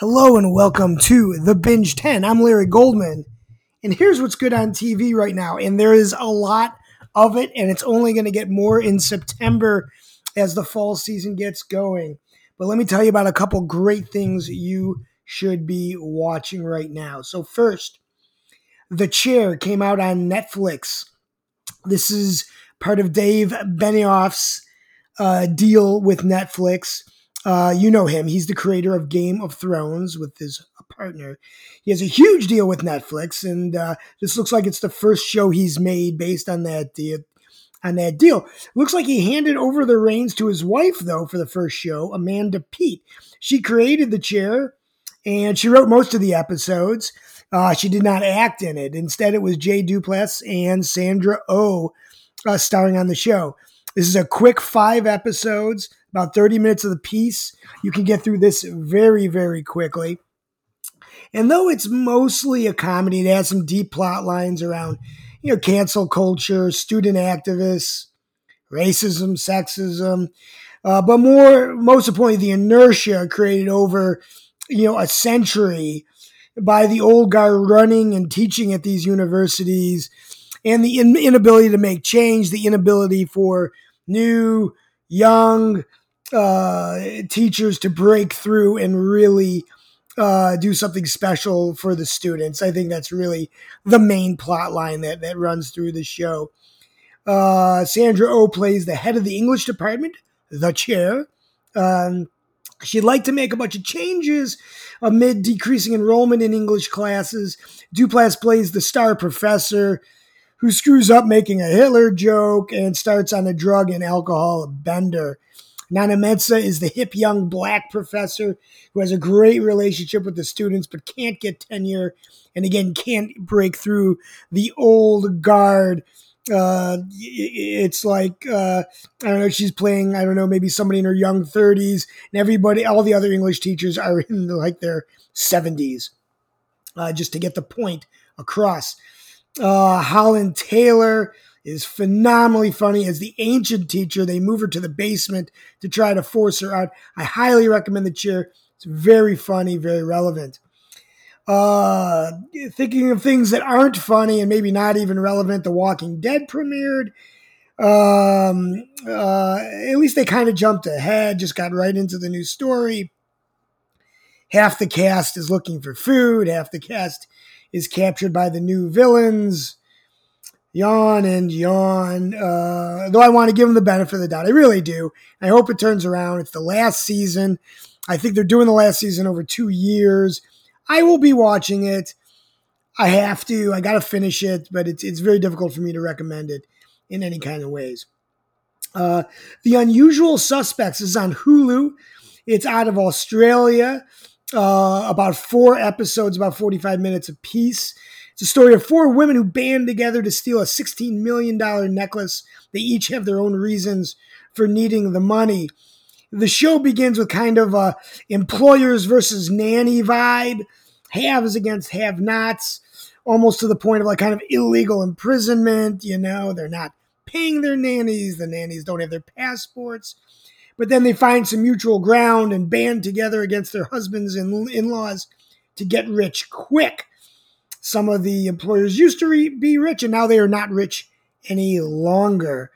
Hello and welcome to the Binge 10. I'm Larry Goldman. And here's what's good on TV right now. And there is a lot of it, and it's only going to get more in September as the fall season gets going. But let me tell you about a couple great things you should be watching right now. So, first, The Chair came out on Netflix. This is part of Dave Benioff's uh, deal with Netflix. Uh, you know him. He's the creator of Game of Thrones with his partner. He has a huge deal with Netflix, and uh, this looks like it's the first show he's made based on that deal. On that deal, looks like he handed over the reins to his wife, though, for the first show, Amanda Peet. She created the chair, and she wrote most of the episodes. Uh, she did not act in it. Instead, it was Jay Duplass and Sandra O oh, uh, starring on the show. This is a quick five episodes about 30 minutes of the piece. You can get through this very, very quickly. And though it's mostly a comedy, it has some deep plot lines around, you know, cancel culture, student activists, racism, sexism, uh, but more, most importantly, the inertia created over, you know, a century by the old guard running and teaching at these universities, and the inability to make change, the inability for new, young, uh, teachers to break through and really uh, do something special for the students. I think that's really the main plot line that, that runs through the show. Uh, Sandra O oh plays the head of the English department, the chair. Um, she'd like to make a bunch of changes amid decreasing enrollment in English classes. Duplass plays the star professor who screws up making a Hitler joke and starts on a drug and alcohol bender. Nana Mensah is the hip young black professor who has a great relationship with the students but can't get tenure and again can't break through the old guard. Uh, it's like uh, I don't know. She's playing. I don't know. Maybe somebody in her young thirties, and everybody, all the other English teachers are in like their seventies, uh, just to get the point across. Uh, Holland Taylor is phenomenally funny as the ancient teacher. They move her to the basement to try to force her out. I highly recommend the chair. It's very funny, very relevant. Uh, thinking of things that aren't funny and maybe not even relevant, The Walking Dead premiered. Um, uh, at least they kind of jumped ahead, just got right into the new story. Half the cast is looking for food, half the cast is captured by the new villains yawn and yawn. Uh, though I want to give them the benefit of the doubt, I really do. I hope it turns around. It's the last season. I think they're doing the last season over two years. I will be watching it. I have to. I got to finish it, but it's it's very difficult for me to recommend it in any kind of ways. Uh, the Unusual Suspects is on Hulu. It's out of Australia. Uh, about four episodes, about 45 minutes a piece. It's a story of four women who band together to steal a $16 million necklace. They each have their own reasons for needing the money. The show begins with kind of a employers versus nanny vibe, haves against have nots, almost to the point of like kind of illegal imprisonment. You know, they're not paying their nannies, the nannies don't have their passports. But then they find some mutual ground and band together against their husbands and in laws to get rich quick. Some of the employers used to re- be rich, and now they are not rich any longer.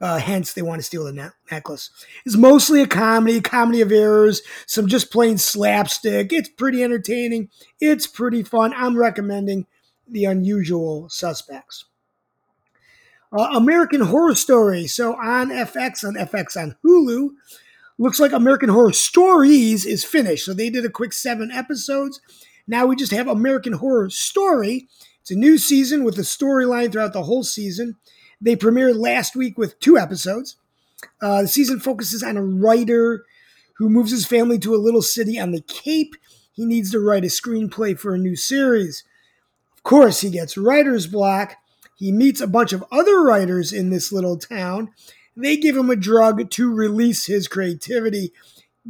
Uh, hence, they want to steal the ne- necklace. It's mostly a comedy, comedy of errors, some just plain slapstick. It's pretty entertaining. It's pretty fun. I'm recommending The Unusual Suspects. Uh, American Horror Story. So on FX, on FX on Hulu, looks like American Horror Stories is finished. So they did a quick seven episodes. Now we just have American Horror Story. It's a new season with a storyline throughout the whole season. They premiered last week with two episodes. Uh, the season focuses on a writer who moves his family to a little city on the Cape. He needs to write a screenplay for a new series. Of course, he gets writer's block. He meets a bunch of other writers in this little town. They give him a drug to release his creativity.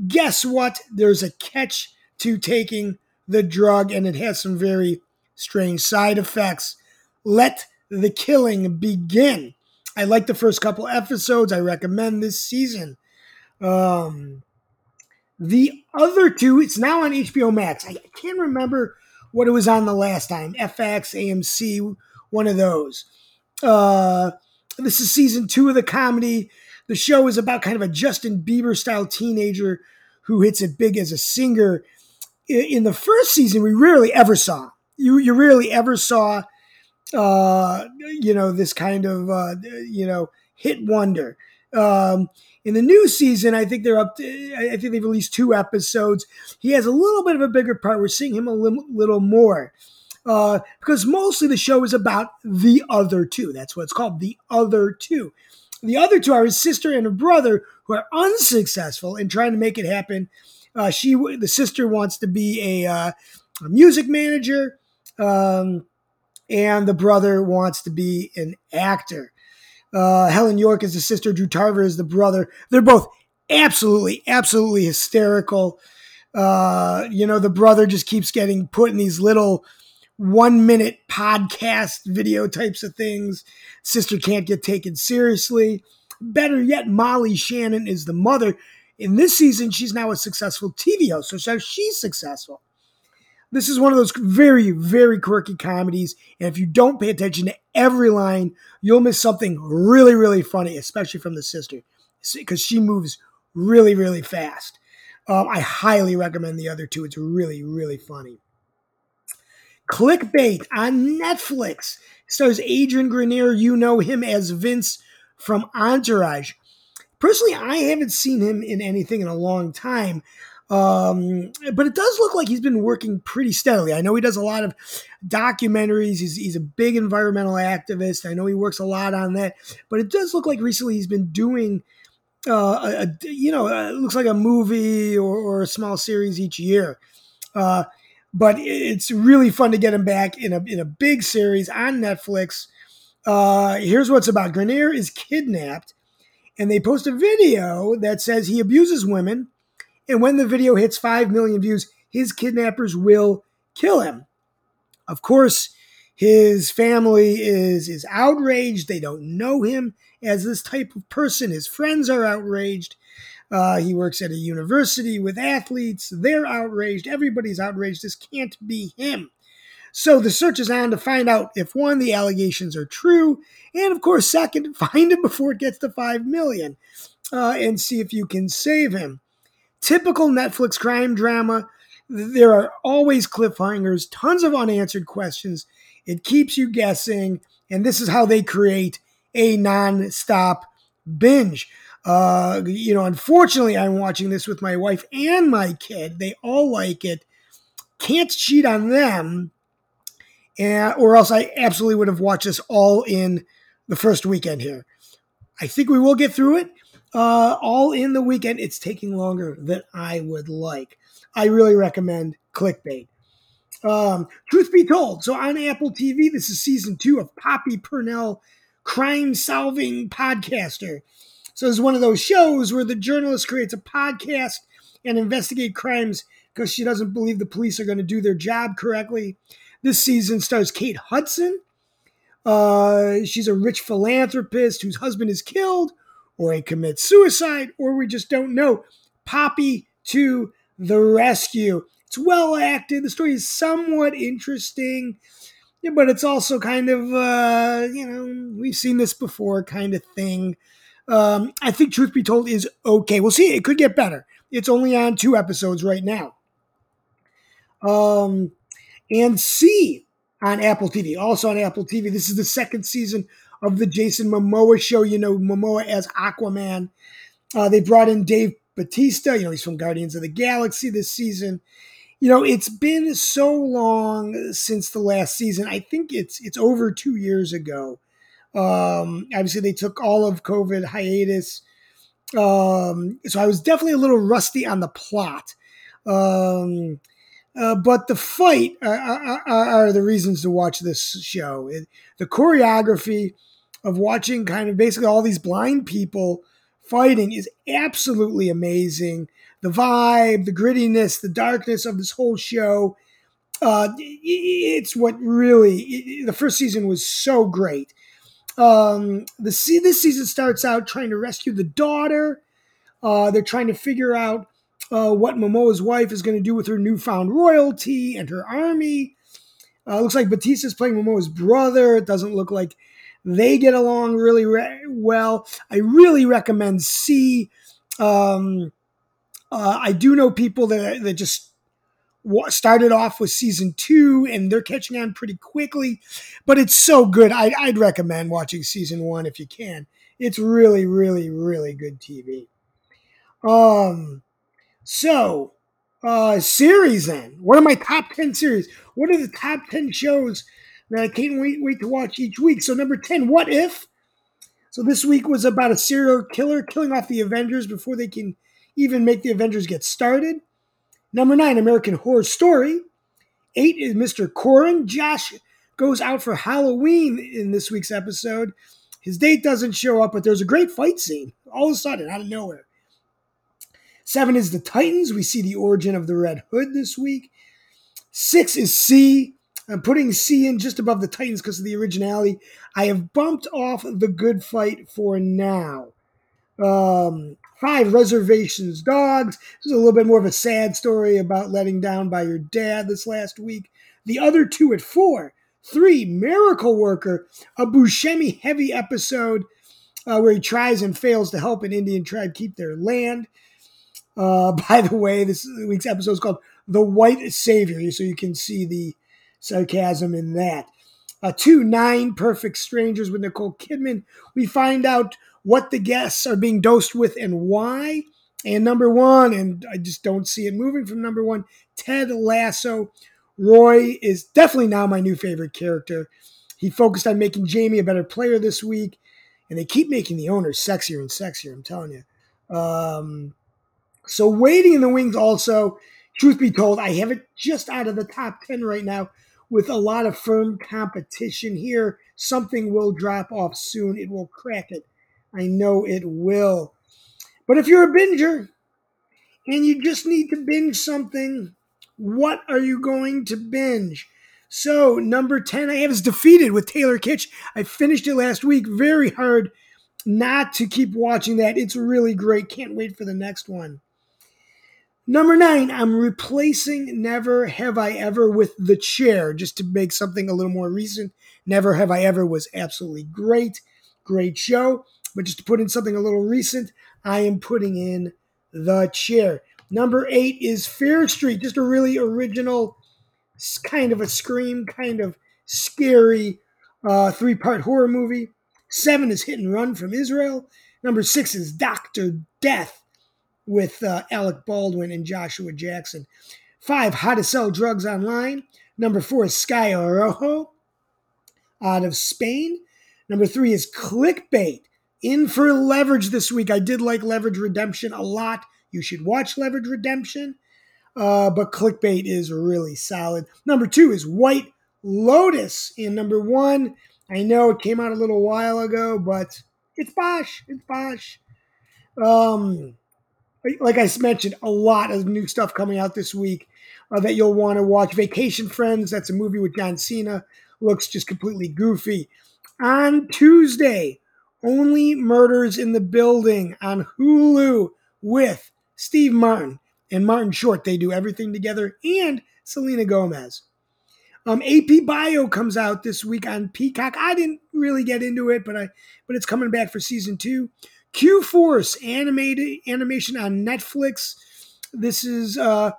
Guess what? There's a catch to taking the drug, and it has some very strange side effects. Let the killing begin. I like the first couple episodes. I recommend this season. Um, The other two, it's now on HBO Max. I can't remember what it was on the last time. FX, AMC, one of those. Uh, this is season two of the comedy. The show is about kind of a Justin Bieber style teenager who hits it big as a singer. In the first season, we rarely ever saw you. You rarely ever saw, uh, you know, this kind of uh, you know hit wonder. Um, in the new season, I think they're up. To, I think they've released two episodes. He has a little bit of a bigger part. We're seeing him a little, little more uh, because mostly the show is about the other two. That's what it's called, the other two. The other two are his sister and her brother, who are unsuccessful in trying to make it happen. Uh, she, the sister, wants to be a, uh, a music manager, um, and the brother wants to be an actor. Uh, Heléne Yorke is the sister. Drew Tarver is the brother. They're both absolutely, absolutely hysterical. Uh, you know, the brother just keeps getting put in these little one minute podcast video types of things. Sister can't get taken seriously. Better yet, Molly Shannon is the mother. In this season, she's now a successful TV host, so she's successful. This is one of those very, very quirky comedies. And if you don't pay attention to every line, you'll miss something really, really funny, especially from the sister, because she moves really, really fast. Um, I highly recommend the other two. It's really, really funny. Clickbait on Netflix stars Adrian Grenier. You know him as Vince from Entourage. Personally, I haven't seen him in anything in a long time. Um, but it does look like he's been working pretty steadily. I know he does a lot of documentaries. He's, he's a big environmental activist. I know he works a lot on that. But it does look like recently he's been doing, uh, a, you know, uh, it looks like a movie or, or, a small series each year. Uh, but it's really fun to get him back in a in a big series on Netflix. Uh, here's what's about: Grenier is kidnapped, and they post a video that says he abuses women and when the video hits 5 million views, his kidnappers will kill him. Of course, his family is, is outraged. They don't know him as this type of person. His friends are outraged. Uh, he works at a university with athletes. They're outraged. Everybody's outraged. This can't be him. So the search is on to find out if one, the allegations are true, and of course, second, find him before it gets to 5 million uh, and see if you can save him. Typical Netflix crime drama. There are always cliffhangers, tons of unanswered questions. It keeps you guessing, and this is how they create a non-stop binge. Uh, you know, unfortunately, I'm watching this with my wife and my kid. They all like it. Can't cheat on them, and, or else I absolutely would have watched this all in the first weekend here. I think we will get through it uh, all in the weekend. It's taking longer than I would like. I really recommend Clickbait. Um, truth be told, so on Apple TV, this is season two of Poppy Parnell, crime solving podcaster. So it's one of those shows where the journalist creates a podcast and investigate crimes because she doesn't believe the police are going to do their job correctly. This season stars Kate Hudson. Uh, she's a rich philanthropist whose husband is killed or he commits suicide, or we just don't know. Poppy to the rescue. It's well acted. The story is somewhat interesting, but it's also kind of, uh, you know, we've seen this before kind of thing. Um, I think, truth be told, is okay. We'll see. It could get better. It's only on two episodes right now. Um, and See on Apple TV, also on Apple TV. This is the second season of the Jason Momoa show. You know, Momoa as Aquaman. Uh, they brought in Dave Bautista. You know, he's from Guardians of the Galaxy this season. You know, it's been so long since the last season. I think it's it's over two years ago. Um, obviously, they took all of COVID hiatus. Um, so I was definitely a little rusty on the plot. Um, uh, but the fight are, are, are, the reasons to watch this show. It, the choreography, of watching kind of basically all these blind people fighting is absolutely amazing. The vibe, the grittiness, the darkness of this whole show. Uh, it's what really the first season was so great. Um, the this season starts out trying to rescue the daughter. Uh, they're trying to figure out uh, what Momoa's wife is going to do with her newfound royalty and her army. Uh, looks like Bautista's playing Momoa's brother. It doesn't look like they get along really re- well. I really recommend See. Um, uh, I do know people that that just started off with season two and they're catching on pretty quickly, but it's so good. I, I'd recommend watching season one if you can. It's really, really, really good TV. Um, so uh, series then. What are my top ten series? What are the top ten shows that I can't wait wait to watch each week? So number ten, What If? So this week was about a serial killer killing off the Avengers before they can even make the Avengers get started. Number nine, American Horror Story. Eight is Mr. Corman. Josh goes out for Halloween in this week's episode. His date doesn't show up, but there's a great fight scene all of a sudden out of nowhere. Seven is the Titans. We see the origin of the Red Hood this week. Six is See. I'm putting C in just above the Titans because of the originality. I have bumped off the Good Fight for now. Um, five reservations dogs. This is a little bit more of a sad story about letting down by your dad this last week. The other two at four. Three, Miracle Worker, a Buscemi heavy episode uh, where he tries and fails to help an Indian tribe keep their land. Uh, by the way, this week's episode is called The White Savior, so you can see the sarcasm in that. Uh, two, Nine Perfect Strangers with Nicole Kidman. We find out what the guests are being dosed with and why. And number one, and I just don't see it moving from number one, Ted Lasso. Roy is definitely now my new favorite character. He focused on making Jamie a better player this week, and they keep making the owners sexier and sexier, I'm telling you. Um, so, waiting in the wings also, truth be told, I have it just out of the top 10 right now with a lot of firm competition here. Something will drop off soon. It will crack it. I know it will. But if you're a binger and you just need to binge something, what are you going to binge? So, number 10 I have is Defeated with Taylor Kitsch. I finished it last week. Very hard not to keep watching that. It's really great. Can't wait for the next one. Number nine, I'm replacing Never Have I Ever with The Chair just to make something a little more recent. Never Have I Ever was absolutely great. Great show. But just to put in something a little recent, I am putting in The Chair. Number eight is Fear Street, just a really original, kind of a scream, kind of scary uh, three part horror movie. Seven is Hit and Run from Israel. Number six is Doctor Death with uh, Alec Baldwin and Joshua Jackson. Five, How to Sell Drugs Online. Number four is Sky Rojo out of Spain. Number three is Clickbait in for leverage this week. I did like Leverage Redemption a lot. You should watch Leverage Redemption. Uh, but clickbait is really solid. Number two is White Lotus. And number one, I know it came out a little while ago, but it's Bosch. It's Bosch. Um, like I mentioned, a lot of new stuff coming out this week uh, that you'll want to watch. Vacation Friends, that's a movie with John Cena, looks just completely goofy. On Tuesday, only Murders in the Building on Hulu with Steve Martin and Martin Short. They do everything together, and Selena Gomez. Um, AP Bio comes out this week on Peacock. I didn't really get into it, but I but it's coming back for season two. Q Force animated animation on Netflix. This is uh,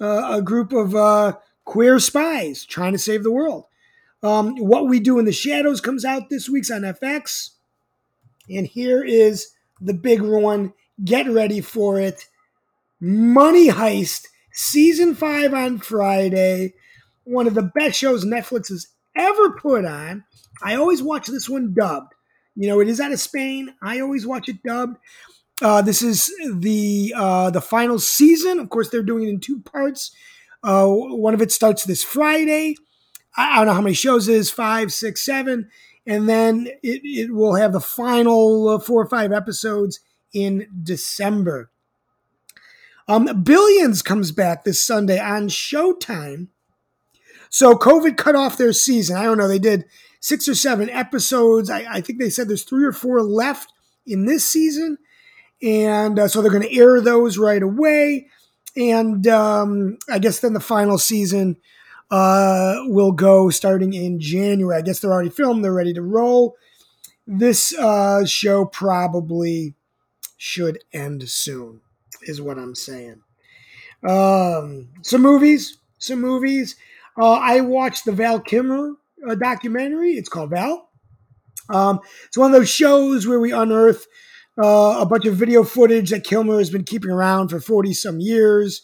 uh, a group of uh, queer spies trying to save the world. Um, what We Do in the Shadows comes out this week's on FX. And here is the big one. Get ready for it. Money Heist, season five on Friday. One of the best shows Netflix has ever put on. I always watch this one dubbed. You know, it is out of Spain. I always watch it dubbed. Uh, this is the uh, the final season. Of course, they're doing it in two parts. Uh, one of it starts this Friday. I don't know how many shows it is five, six, seven and then it, it will have the final uh, four or five episodes in December. Um, Billions comes back this Sunday on Showtime. So COVID cut off their season. I don't know. They did six or seven episodes. I, I think they said there's three or four left in this season. And uh, so they're going to air those right away. and um, I guess then the final season uh, will go starting in January. I guess they're already filmed; they're ready to roll. This uh, show probably should end soon, is what I'm saying. Um, some movies, some movies. Uh, I watched the Val Kilmer uh, documentary. It's called Val. Um, it's one of those shows where we unearth uh, a bunch of video footage that Kilmer has been keeping around for 40 some years.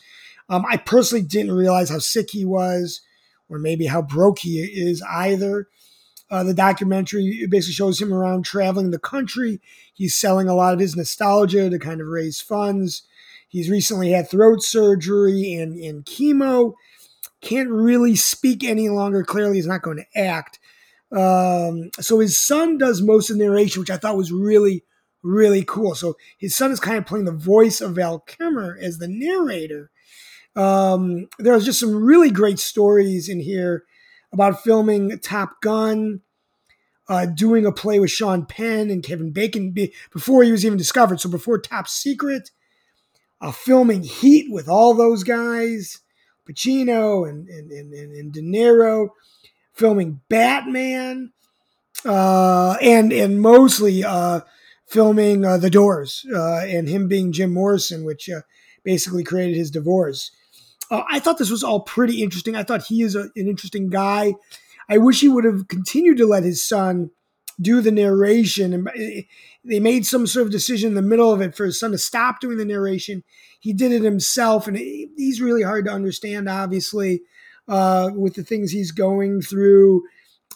Um, I personally didn't realize how sick he was, or maybe how broke he is either. Uh, the documentary basically shows him around traveling the country. He's selling a lot of his nostalgia to kind of raise funds. He's recently had throat surgery and, and chemo. Can't really speak any longer. Clearly, he's not going to act. Um, so his son does most of the narration, which I thought was really, really cool. So his son is kind of playing the voice of Val Kilmer as the narrator. Um, there's just some really great stories in here about filming Top Gun, uh, doing a play with Sean Penn and Kevin Bacon before he was even discovered. So before Top Secret, uh, filming Heat with all those guys, Pacino and, and, and, and De Niro, filming Batman, uh, and and mostly uh, filming uh, The Doors uh, and him being Jim Morrison, which uh, basically created his divorce. Uh, I thought this was all pretty interesting. I thought he is a, an interesting guy. I wish he would have continued to let his son do the narration. And they made some sort of decision in the middle of it for his son to stop doing the narration. He did it himself, and he's really hard to understand, obviously, uh, with the things he's going through.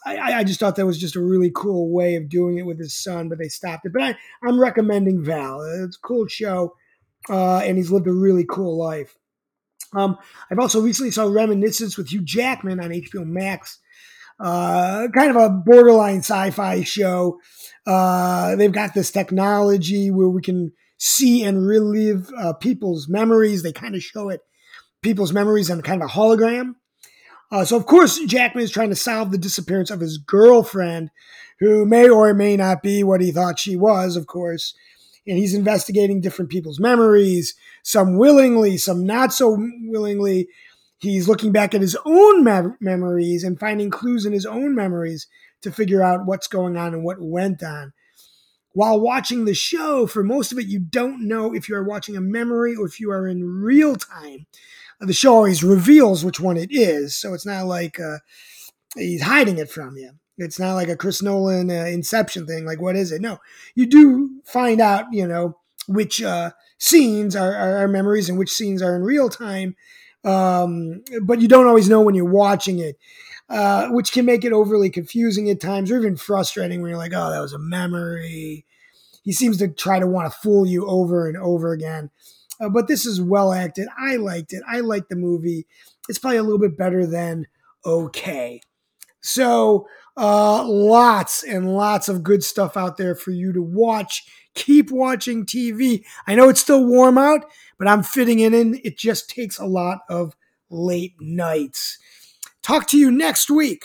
I, I, just thought that was just a really cool way of doing it with his son, but they stopped it. But I, am recommending Val. It's a cool show, uh, and he's lived a really cool life. Um, I've also recently saw Reminiscence with Hugh Jackman on HBO Max. Uh, kind of a borderline sci-fi show. Uh, they've got this technology where we can see and relive uh, people's memories. They kind of show it people's memories on kind of a hologram. Uh, so of course Jackman is trying to solve the disappearance of his girlfriend, who may or may not be what he thought she was. Of course, and he's investigating different people's memories, some willingly, some not so willingly. He's looking back at his own me- memories and finding clues in his own memories to figure out what's going on and what went on. While watching the show, for most of it, you don't know if you are watching a memory or if you are in real time. The show always reveals which one it is, so it's not like uh, he's hiding it from you. It's not like a Chris Nolan uh, Inception thing. Like, what is it? No, you do find out, you know, which uh, scenes are, are, are, memories and which scenes are in real time. Um, but you don't always know when you're watching it, uh, which can make it overly confusing at times or even frustrating when you're like, oh, that was a memory. He seems to try to want to fool you over and over again. Uh, but this is well acted. I liked it. I liked the movie. It's probably a little bit better than okay. So uh, lots and lots of good stuff out there for you to watch. Keep watching TV. I know it's still warm out, but I'm fitting it in. It just takes a lot of late nights. Talk to you next week.